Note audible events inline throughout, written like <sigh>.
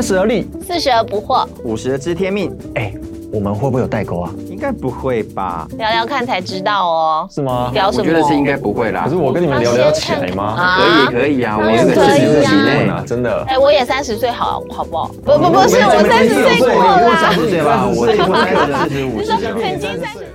三十而立，四十而不惑，五十而知天命，哎，我们会不会有代沟啊？应该不会吧？聊聊看才知道哦。是吗？聊什么？我觉得是应该不会啦。可是我跟你们聊聊起来吗？可以可以啊，我们四十啊几内啊，真的。哎，我也三十岁，好好不好？不不不是，我三十岁过我三十。岁吧，我我 <laughs> 三十四十五你说曾经三十。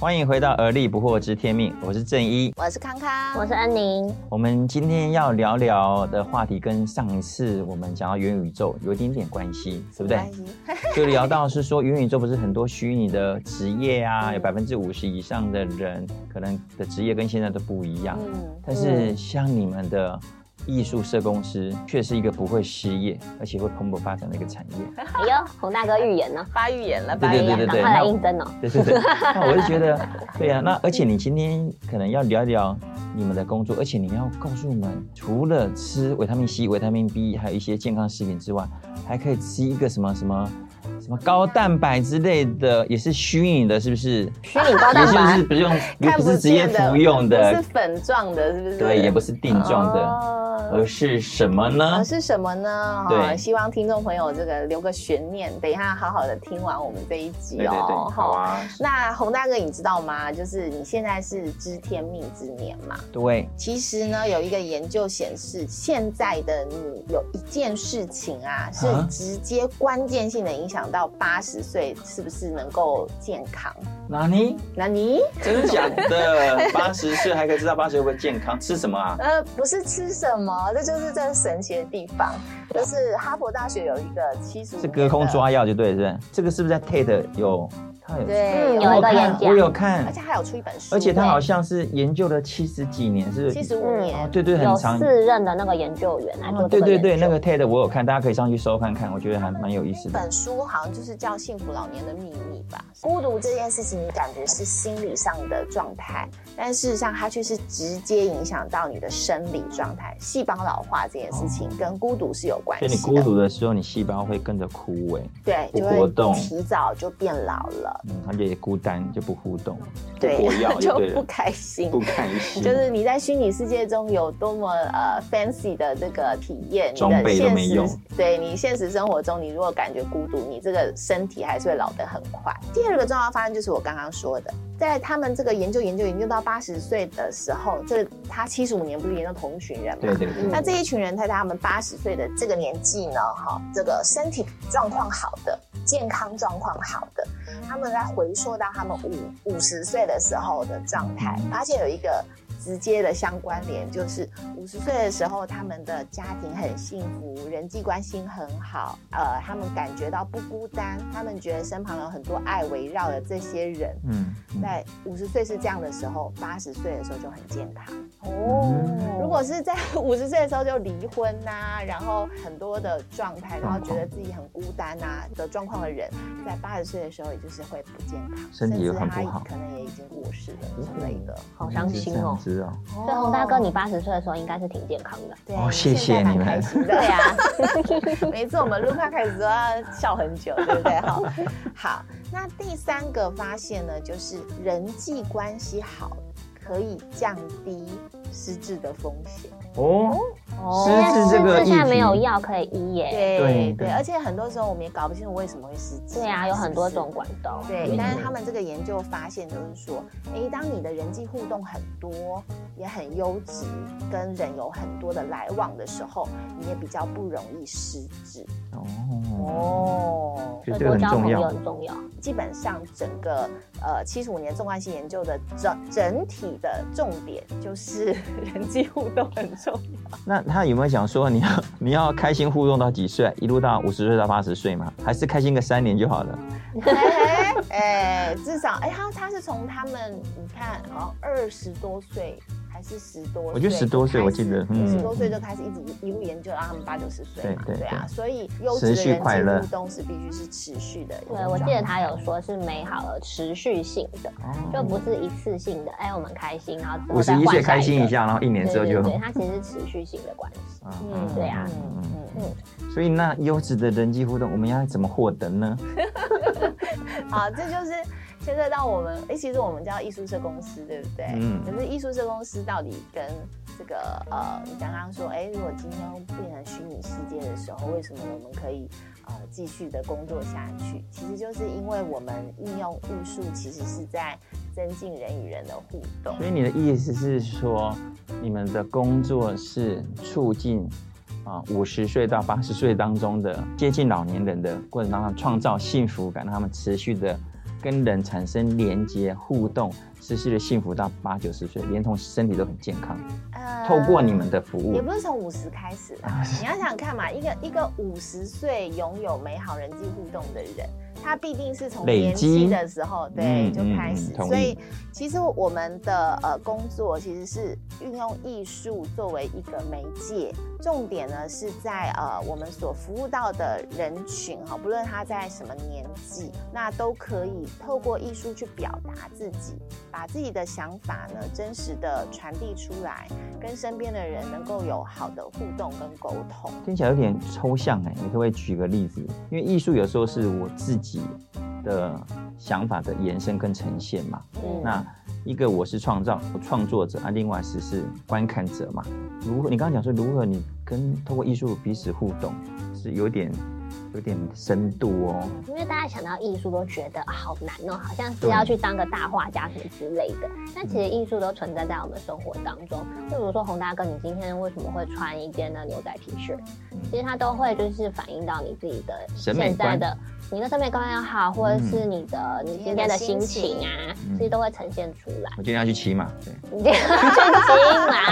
欢迎回到而立不惑之天命，我是正一。我是康康，我是安宁。我们今天要聊聊的话题跟上一次我们讲到元宇宙有一点点关系，对不对？<laughs> <laughs> 就聊到是说元宇宙不是很多虚拟的职业啊，有百分之五十以上的人可能的职业跟现在都不一样。嗯，但是像你们的艺术社公司，却是一个不会失业，而且会蓬勃发展的一个产业。<laughs> 哎呦，洪大哥预言呢？发预言了，对发预言了。对对对对，赶快来那应征哦。对对对，<laughs> 那我就觉得，对呀、那而且你今天可能要聊一聊你们的工作，而且你要告诉我们，除了吃维他命 C、维他命 B，还有一些健康食品之外，还可以吃一个什么什么什么高蛋白之类的，也是虚拟的，是不是？虚拟高蛋白是不用，<laughs> 看不是直接服用不是，粉状的，是不是？对，也不是定状的，哦而是什么呢而，？是什么呢？对哈，希望听众朋友这个留个悬念，等一下好好的听完我们这一集对对对，哦。好啊，那洪大哥，你知道吗？就是你现在是知天命之年嘛。对，其实呢，有一个研究显示，现在的你有一件事情啊，是啊直接关键性的影响到八十岁是不是能够健康。哪尼？哪尼真的假的？<laughs> 八十岁还可以知道八十岁会不会健康？吃什么啊？呃，不是吃什么，这就是这神奇的地方。就是哈佛大学有一个七十五是隔空抓药就对了，是不是？这个是不是在 Tate 有？他有对，有一个看演讲我有看而，且还有出一本书，而且他好像是研究了七十几年，是不是？七十五嗯年，对对，很长。四任的那个研究员来哦做对对对，那个 TED 我有看，大家可以上去搜看看，我觉得还蛮有意思的。本书好像就是叫《幸福老年的秘密》吧。孤独这件事情，你感觉是心理上的状态，但事实上它却是直接影响到你的生理状态。细胞老化这件事情跟孤独是有关所以你，孤独的时候，你细胞会跟着枯萎，对，不就活动会提早就变老了，嗯，而且也孤单，就不互动，对就 <laughs> 不开心不。开心，就是你在虚拟世界中有多么呃 fancy 的这个体验，你的装备都现实没用对你现实生活中，你如果感觉孤独，你这个身体还是会老得很快。第二个重要发现就是我刚刚说的，在他们这个研究研究研究到八十岁的时候，这他七十五年不是研究同一群人嘛？对对对，那这一群人在他们八十岁的这个年纪呢，哈，这个身体状况好的、健康状况好的，他们在回溯到他们五五十岁的时候的状态，而且有一个直接的相关联，就是五十岁的时候，他们的家庭很幸福，人际关系很好，呃，他们感觉到不孤单，他们觉得身旁有很多爱围绕的这些人，嗯，嗯在五十岁是这样的时候，八十岁的时候就很健康。哦如果是在 <laughs> 五十岁的时候就离婚呐、然后很多的状态，然后觉得自己很孤单呐、的状况的人，在八十岁的时候，也就是会不健康，身体也很甚至他不好可能也已经过世了之类的。好伤心哦。知道。所以洪大哥，你八十岁的时候应该是挺健康的。对哦谢谢你们 <laughs> 对啊，<laughs> 每次我们录开开始都要笑很久，对不对？好，好。那第三个发现呢，就是人际关系好可以降低失智的风险。哦，哦失智这个现在没有药可以医耶。对对对，而且很多时候我们也搞不清楚为什么会失智。对啊，有很多种管道。对，嗯但是他们这个研究发现，就是说，哎，当你的人际互动很多，也很优质，跟人有很多的来往的时候，你也比较不容易失智。哦，哦，所以多交朋友很重要。很重要。基本上整个呃七十五年纵贯性研究的整整体的重点就是 <laughs> 人际互动很重要。那他有没有想说你要你要开心互动到几岁？一路到五十岁到八十岁吗？还是开心个三年就好了？<laughs> 哎哎，至少哎，他他是从他们你看，好像二十多岁还是十多岁，我觉得10多岁我记得嗯十多岁就开始一直一路研究，然后他们八九十岁嘛，对对啊，对所以优质持续的人快乐际互动是必须是持续的。对，我记得他有说是美好而持续性的，就不是一次性的。哎，我们开心，然后五十一岁。开心一下，然后一年之后就对对对，它其实是持续性的关系。啊嗯对啊嗯嗯嗯，所以那优质的人际互动，我们要怎么获得呢？<laughs> 好，这就是牵涉到我们，哎，其实我们叫艺术社公司，对不对？嗯可是艺术社公司到底跟这个呃，你刚刚说，哎，如果今天变成虚拟世界的时候，为什么我们可以呃继续的工作下去？其实就是因为我们运用艺术，其实是在增进人与人的互动。所以你的意思是说，你们的工作是促进啊五十岁到八十岁当中的接近老年人的过程当中，创造幸福感，让他们持续的跟人产生连接互动，持续的幸福到八九十岁，连同身体都很健康。呃透过你们的服务也，不是从五十开始啦，你要想想看嘛，一个一个五十岁拥有美好人际互动的人，他必定是从年累积轻的时候对就开始嗯，所以其实我们的呃工作其实是运用艺术作为一个媒介，重点呢是在呃我们所服务到的人群哈，不论他在什么年纪，那都可以透过艺术去表达自己，把自己的想法呢真实的传递出来，跟身边的人能够有好的互动跟沟通。听起来有点抽象哎，你可不可以举个例子？因为艺术有时候是我自己的想法的延伸跟呈现嘛。嗯那一个我是创造创作者啊，另外是是观看者嘛。如何你刚刚讲说如何你跟通过艺术彼此互动，是有点有点深度哦。因为大家想到艺术都觉得啊好难哦，好像是要去当个大画家什么之类的。但其实艺术都存在在我们生活当中。就比如说洪大哥，你今天为什么会穿一件的牛仔 T 恤？其实它都会就是反映到你自己的审美观现在的你的审美观也好，或者是你的你今天的心情啊，嗯其实都会呈现出来。我今天要去骑马，对，你今天要去骑马，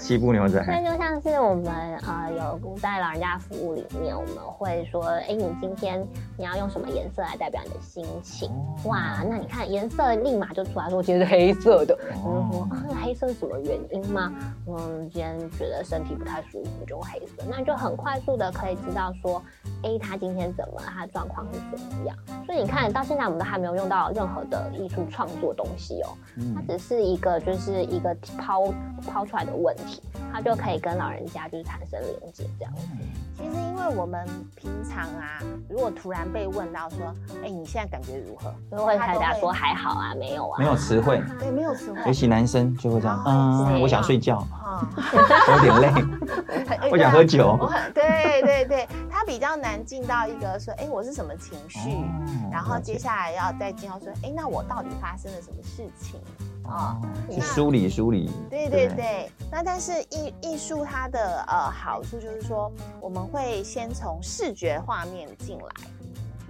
西部牛仔所。以就像是我们呃有在老人家服务里面，我们会说，哎，你今天你要用什么颜色来代表你的心情？哇，那你看颜色立马就出来说，今天是黑色的。我就说啊，那黑色是什么原因吗？嗯，今天觉得身体不太舒服，就用黑色。那就很快速的可以知道说，哎，他今天怎么了？他的状况是怎么样？所以你看到现在我们都还没有用到任何的艺术创作东西哦，它嗯，只是一个就是一个抛抛出来的问题，它就可以跟老人家就是产生连接这样。其实因为我们平常啊，如果突然被问到说，哎，你现在感觉如何？就会回答说还好啊，没有啊，没有词汇，对，没有词汇尤。其男生就会这样，哦嗯，我想睡觉，啊，我有点累，<laughs> 我想喝酒我。很对对对，他比较难进到一个说，哎，我是什么情绪，哦然后接下来要再进到说，哎，那我到底发生了什么事情啊？哦，去梳理梳理。对对对，那但是艺艺术它的呃好处就是说，我们会先从视觉画面进来，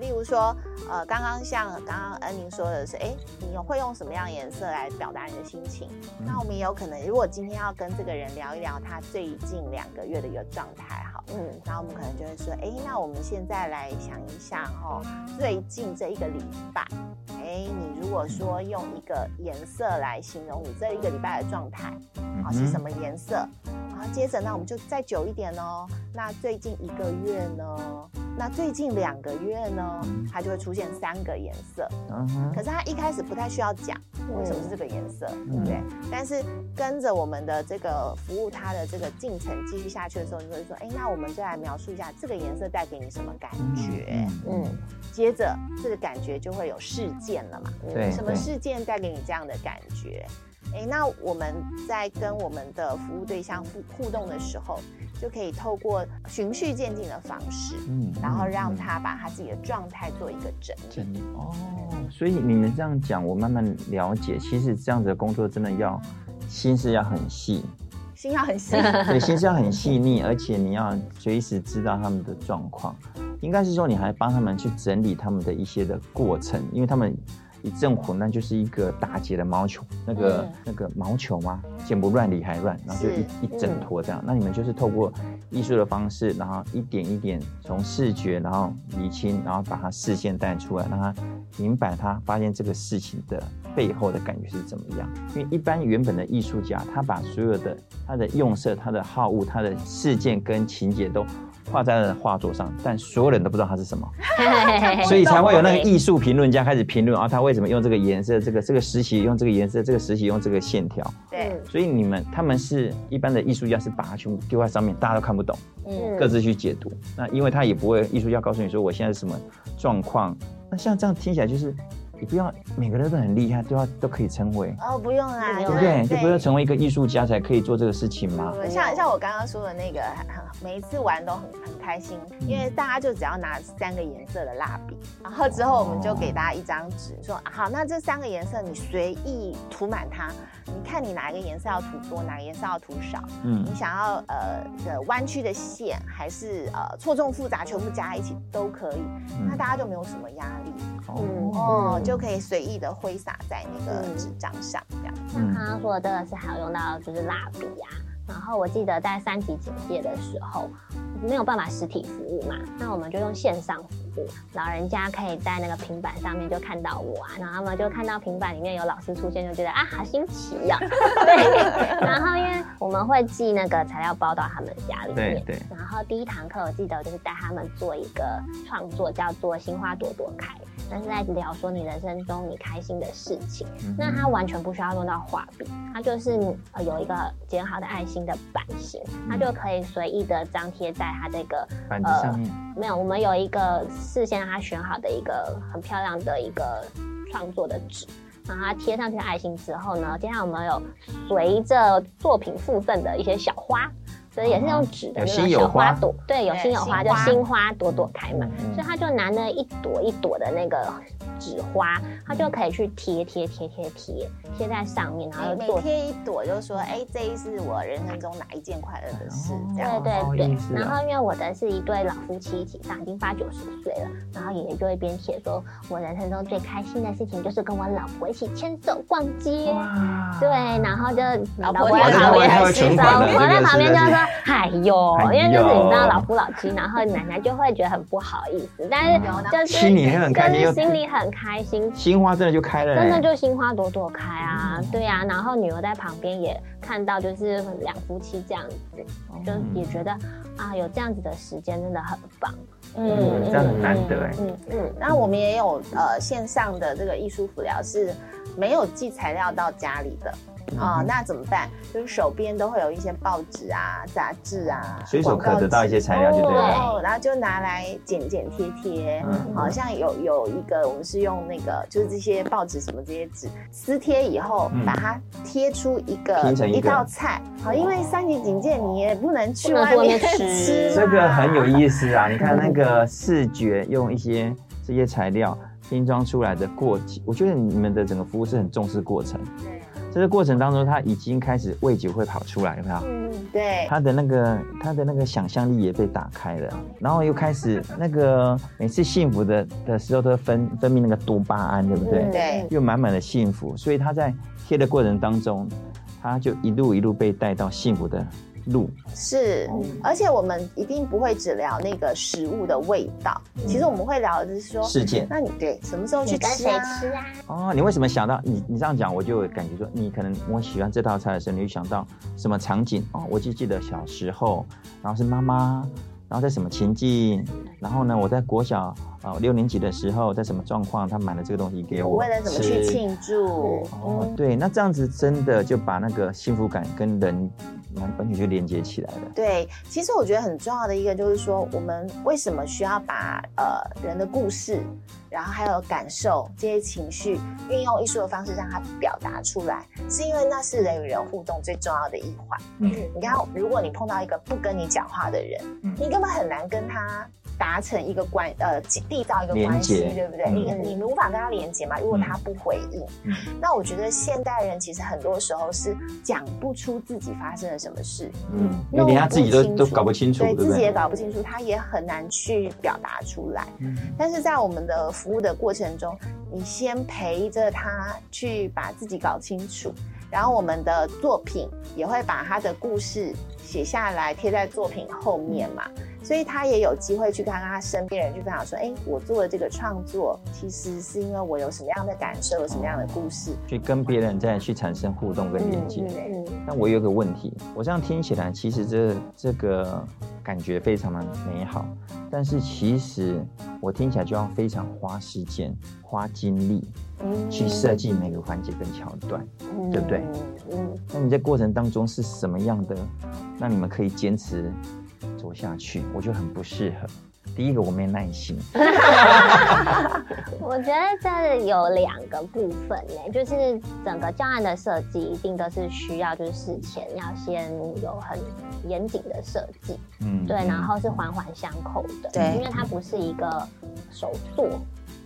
例如说，呃，刚刚像刚刚恩宁说的是，哎，你会用什么样颜色来表达你的心情？那我们也有可能，如果今天要跟这个人聊一聊他最近两个月的一个状态，好，嗯，那我们可能就会说，哎，那我们现在来想一想哦，最近这一个礼拜，哎，你如果说用一个颜色来形容你这一个礼拜的状态，嗯好是什么颜色？然后接着呢，我们就再久一点哦。那最近一个月呢？那最近两个月呢？它就会出现三个颜色。可是它一开始不太需要讲为什么是这个颜色，对不对？嗯但是跟着我们的这个服务它的这个进程继续下去的时候，你会说，哎，那我们就来描述一下这个颜色带给你什么感觉。嗯接着这个感觉就会有事件了嘛？对对什么事件带给你这样的感觉？哎，那我们在跟我们的服务对象互互动的时候，就可以透过循序渐进的方式，嗯然后让嗯他把他自己的状态做一个整理。整理哦，所以你们这样讲，我慢慢了解，其实这样子的工作真的要心思要很细，心要很细，<laughs> <laughs> 对，心思要很细腻，而且你要随时知道他们的状况。应该是说，你还帮他们去整理他们的一些的过程，因为他们一阵混乱就是一个打结的毛球，那个、嗯。那个毛球吗，剪不乱理还乱，然后就一一整坨这样。那你们就是透过艺术的方式，然后一点一点从视觉，然后理清，然后把它视线带出来，让他明白他发现这个事情的背后的感觉是怎么样。因为一般原本的艺术家，他把所有的他的用色、他的好恶、他的事件跟情节都画在了画作上，但所有人都不知道他是什么，<laughs> 所以才会有那个艺术评论家开始评论啊，他为什么用这个颜色，这个这个实习用这个颜色，这个实习用这个线条。对，所以你们他们是一般的艺术家，是把它全部丢在上面，大家都看不懂，嗯各自去解读。那因为他也不会艺术家告诉你说我现在是什么状况。那像这样听起来就是也不要每个人都很厉害，都要都可以成为，哦，不用啦，对不对？就不要成为一个艺术家才可以做这个事情嘛。像像我刚刚说的那个，每一次玩都很很开心，因为大家就只要拿三个颜色的蜡笔，然后之后我们就给大家一张纸，说好，那这三个颜色你随意涂满它，你看你哪一个颜色要涂多，哪个颜色要涂少，嗯。你想要呃的弯曲的线，还是呃错综复杂全部加在一起都可以，那大家就没有什么压力嗯哦，就可以随意的挥洒在那个纸张上这样。像刚刚说的真的是还有用到就是蜡笔啊，然后我记得在三级警戒的时候没有办法实体服务嘛，那我们就用线上服务，老人家可以在那个平板上面就看到我啊，然后他们就看到平板里面有老师出现，就觉得啊好新奇呀、<laughs> 对，然后因为我们会寄那个材料包到他们家里面，对对。然后第一堂课我记得就是带他们做一个创作，叫做“心花朵朵开”，那是在聊说你人生中你开心的事情。那它完全不需要用到画笔，它就是呃有一个剪好的爱心的版型，它就可以随意的张贴在它这个板子上面，没有，我们有一个事先让他选好的一个很漂亮的一个创作的纸，然后它贴上去的爱心之后呢，接下来我们有随着作品附赠的一些小花。所以也是用纸的那有种小心有花花。朵，对，有心有花，就心花。朵朵开嘛。嗯。所以他就拿那一朵一朵的那个纸花，他就可以去贴贴贴贴贴贴在上面，然后每做贴一朵，就说，哎，这一是我人生中哪一件快乐的事，这样。对对对。然后因为我的是一对老夫妻一起上，已经八九十岁了，然后爷爷就会边写说，我人生中最开心的事情就是跟我老婆一起牵手逛街。对，然后就老婆在旁边他会存款的我在旁边就说实在，哎呦，哎呦因为就是你知道老夫老妻，然后奶奶就会觉得很不好意思，但是就是心里很开心就是心里很开心，心花真的就开了、欸，真的就心花朵朵开啊，对啊，然后女儿在旁边也看到，就是两夫妻这样子，就也觉得啊，有这样子的时间真的很棒。嗯这样很难得哎嗯嗯，那我们也有呃线上的这个艺术辅疗是没有寄材料到家里的啊、那怎么办？就是手边都会有一些报纸啊、杂志啊，随手可得到一些材料就对了。哦，然后就拿来剪剪贴贴，嗯。好像有有一个我们是用那个就是这些报纸什么这些纸撕贴以后，嗯。把它贴出一个一道菜，好，因为三级警戒你也不能去外面吃。这个很有意思啊！你看那个视觉用一些这些材料拼装出来的过程，我觉得你们的整个服务是很重视过程。在这个过程当中，他已经开始味觉会跑出来，有没有？嗯，对，他的那个他的那个想象力也被打开了，然后又开始那个每次幸福的的时候都分分泌那个多巴胺，对不对？嗯对又满满的幸福，所以他在贴的过程当中，他就一路一路被带到幸福的路。是，哦而且我们一定不会只聊那个食物的味道，其实我们会聊的是说，事件那你对什么时候去你跟谁吃啊？吃啊？哦，你为什么想到你你这样讲，我就感觉说，你可能我喜欢这道菜的时候，你会想到什么场景哦？我就记得小时候，然后是妈妈，然后在什么情境，然后呢，我在国小啊、六年级的时候，在什么状况，他买了这个东西给我我为了怎么去庆祝？哦，对，那这样子真的就把那个幸福感跟人完完全就连接起来了。对，其实我觉得很重要的一个就是说，我们为什么需要把呃人的故事，然后还有感受这些情绪，运用艺术的方式让它表达出来，是因为那是人与人互动最重要的一环。嗯你看，如果你碰到一个不跟你讲话的人，嗯你根本很难跟他达成一个关呃缔造一个连关系，对不对？嗯你你无法跟他连接嘛，如果他不回应。嗯那我觉得现代人其实很多时候是讲不出自己发生了什么事，嗯，因为连他自己都都搞不清楚，对自己也？搞不清楚，他也很难去表达出来。嗯但是在我们的服务的过程中，你先陪着他去把自己搞清楚，然后我们的作品也会把他的故事写下来，贴在作品后面嘛，所以他也有机会去跟他身边人去分享说，哎，我做的这个创作，其实是因为我有什么样的感受，有什么样的故事。去跟别人再去产生互动跟连接。嗯但我有个问题，我这样听起来，其实这这个感觉非常的美好，但是其实我听起来就要非常花时间、花精力嗯去设计每个环节跟桥段。嗯对不对？嗯，那你在过程当中是什么样的，那你们可以坚持走下去？我觉得很不适合。第一个我没耐心，<laughs> 我觉得这有两个部分呢，就是整个教案的设计一定都是需要，就是事前要先有很严谨的设计，嗯，对，然后是环环相扣的，对因为它不是一个手作，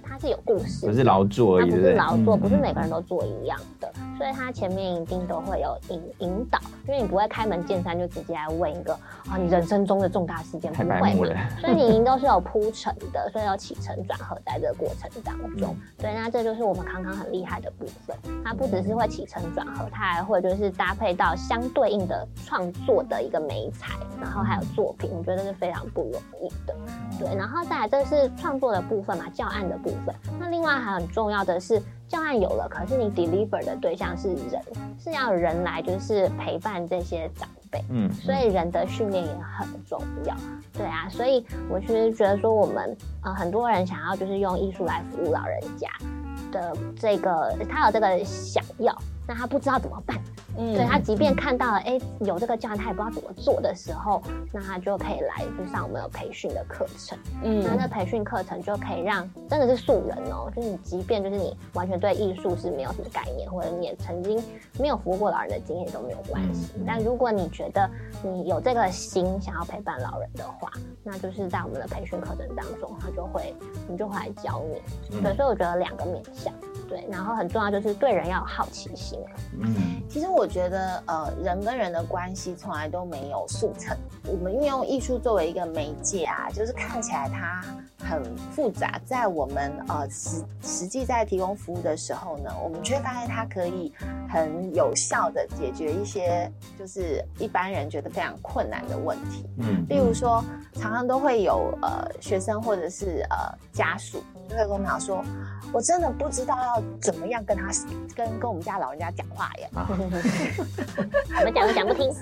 它是有故事的，不是劳作而已，它不是劳作，嗯不是每个人都做一样的，所以它前面一定都会有引引导，因为你不会开门见山就直接来问一个啊你人生中的重大事件，不会。嘛，<laughs> <laughs> 所以你一定都是有铺陈的，所以有起承转合在这个过程当中。嗯。对，那这就是我们康康很厉害的部分，它不只是会起承转合，它还会就是搭配到相对应的创作的一个美彩，然后还有作品，我觉得是非常不容易的。对，然后再来这是创作的部分嘛，教案的部分。那另外还很重要的是，教案有了，可是你 deliver 的对象是人，是要人来就是陪伴这些长辈。嗯，所以人的训练也很重要，对啊，所以我其实觉得说我们呃很多人想要就是用艺术来服务老人家的这个，他有这个想要，那他不知道怎么办，嗯对他即便看到了哎有这个教案，他也不知道怎么做的时候，那他就可以来就上我们有培训的课程，嗯那那嗯培训课程就可以让真的是素人哦，就是你即便就是你完全对艺术是没有什么概念，或者你也曾经没有服务过老人的经验都没有关系。但如果你觉得你有这个心想要陪伴老人的话，那就是在我们的培训课程当中，他就会你就会来教你。嗯对，所以我觉得两个面向，对，然后很重要就是对人要有好奇心啊。嗯其实我觉得，呃，人跟人的关系从来都没有速成。我们运用艺术作为一个媒介啊，就是看起来它很复杂，在我们呃实实际在提供服务的时候呢，我们却发现它可以很有效的解决一些就是一般人觉得非常困难的问题。嗯例如说，常常都会有呃学生或者是呃家属就会跟我们讲说，我真的不知道要怎么样跟他跟跟我们家老人家讲话耶，啊。<laughs> 我们讲都讲不听，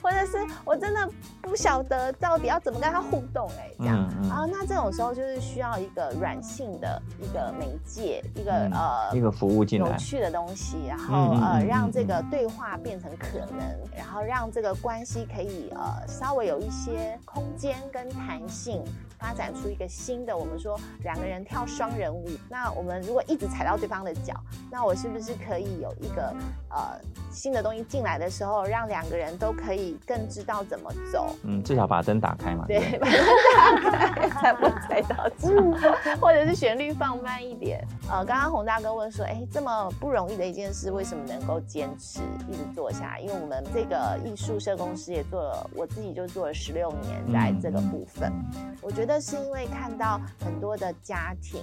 或者是我真的不晓得到底要怎么跟他互动哎，这样。嗯嗯。然后那这种时候就是需要一个软性的一个媒介，一个、嗯呃一个服务进来，有趣的东西，然后呃让这个对话变成可能，然后让这个关系可以呃稍微有一些空间跟弹性，发展出一个新的。我们说两个人跳双人舞，那我们如果一直踩到对方的脚，那我是不是可以有一个呃新的东西进来的时候，让两个人都可以更知道怎么走？嗯，至少把灯打开嘛，对，把灯打开才不会踩到脚，<laughs> 或者是旋律放慢一点。呃，刚刚洪大哥问说，哎，这么不容易的一件事，为什么能够坚持一直做下来？因为我们这个艺术社公司也做了，我自己就做了十六年，在这个部分，我觉得是因为看到很多的家庭，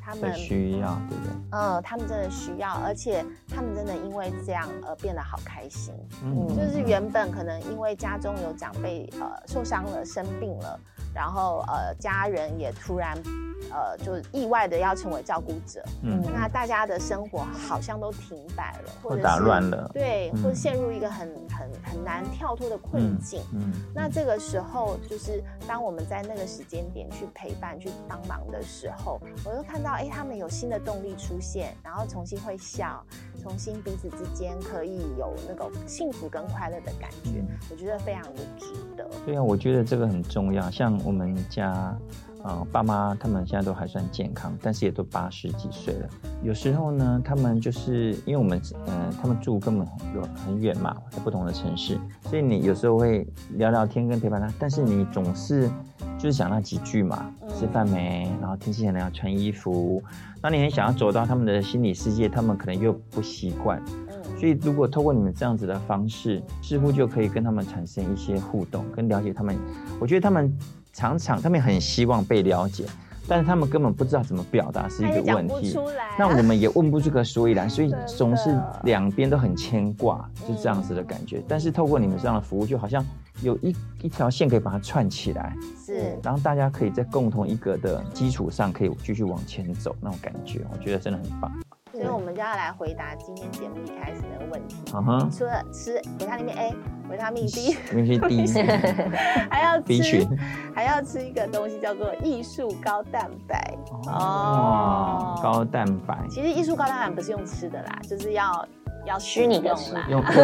他们需要，对不对？嗯，他们真的需要，而且他们真的因为这样而变得好开心。嗯就是原本可能因为家中有长辈呃受伤了、生病了，然后呃家人也突然呃就意外的要成为照顾者，嗯那大家的生活好像都停摆了，或者是打乱了对，嗯或者陷入一个很很很难跳脱的困境。嗯，那这个时候，就是当我们在那个时间点去陪伴、去帮忙的时候，我就看到，哎，他们有新的动力出现，然后重新会笑，重新彼此之间可以有那个幸福跟快乐的感觉，嗯我觉得非常的值得。对啊，我觉得这个很重要。像我们家，呃，爸妈他们现在都还算健康，但是也都八十几岁了。有时候呢，他们就是因为我们，呃，他们住根本有很远嘛，在不同的城市，所以你有时候会聊聊天跟陪伴他，但是你总是就是想那几句嘛，嗯吃饭没？然后天气很凉要穿衣服，那你很想要走到他们的心理世界，他们可能又不习惯。嗯，所以，如果透过你们这样子的方式，似乎就可以跟他们产生一些互动，跟了解他们。我觉得他们常常，他们很希望被了解，但是他们根本不知道怎么表达是一个问题。那我们也问不出个所以然，所以总是两边都很牵挂，是这样子的感觉。但是透过你们这样的服务，就好像有一一条线可以把它串起来，是然后大家可以在共同一个的基础上，可以继续往前走那种感觉，我觉得真的很棒。所以我们就要来回答今天节目一开始那个问题。嗯哼，除了吃维他命 A、维他命 D，<laughs> 还要吃，还要吃一个东西叫做艺术高蛋白。哦，高蛋白，其实艺术高蛋白不是用吃的啦，就是要要虚拟的用啦，用用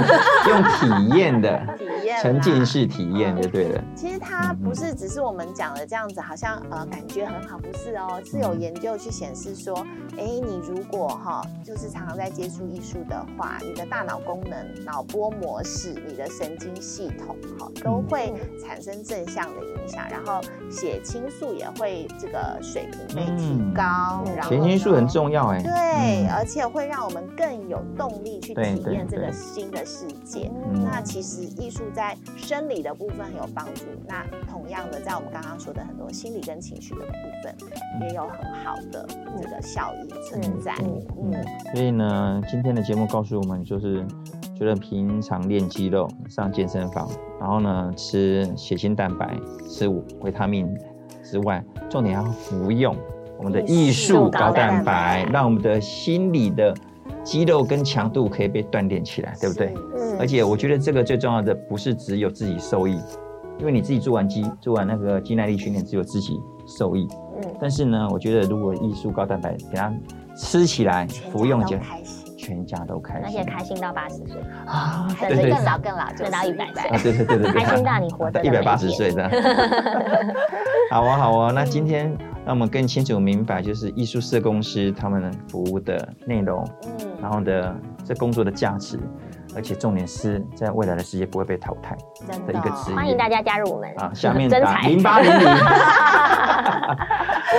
用体验的体验沉浸式体验就对了。其实它不是只是我们讲的这样子，好像呃感觉很好，不是哦，是有研究去显示说，哎，你如果哈就是常常在接触艺术的话，你的大脑功能、脑波模式、你的神经系统哈都会产生正向的影响，然后血清素也会这个水平被提高，嗯然后血清素很重要哎。对，嗯而且会让我们更有动力去体验这个新的世界。嗯那其实艺术在生理的部分很有帮助，那同样的，在我们刚刚说的很多心理跟情绪的部分，也有很好的这个效益存在。嗯嗯，所以呢，今天的节目告诉我们，就是觉得平常练肌肉、上健身房，然后呢吃血清蛋白、吃维他命之外，重点要服用我们的艺术高蛋白，让我们的心理的肌肉跟强度可以被锻炼起来，对不对？嗯而且我觉得这个最重要的不是只有自己受益，因为你自己做完肌做完那个肌耐力训练，只有自己受益。嗯，但是呢，我觉得如果艺术高蛋白给它吃起来、服用起来，开心，全家都开心，而且开心到八十岁，啊，还对对更老更老，就到就是100岁。啊，对对对对对，开心到你活着的一百八十岁的。<laughs> 好啊好啊，那今天让我们更清楚明白，就是艺术社公司他们服务的内容，嗯。然后的这工作的价值，而且重点是在未来的世界不会被淘汰真的一个职业。欢迎大家加入我们啊，下面打零八零零。<laughs>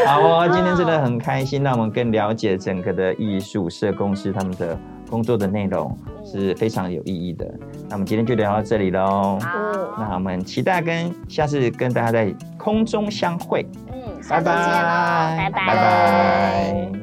好哦，今天真的很开心，让我们更了解整个的艺术社公司他们的工作的内容是非常有意义的。那我们今天就聊到这里喽。好，那我们期待跟下次跟大家在空中相会，嗯，拜拜，拜拜拜拜。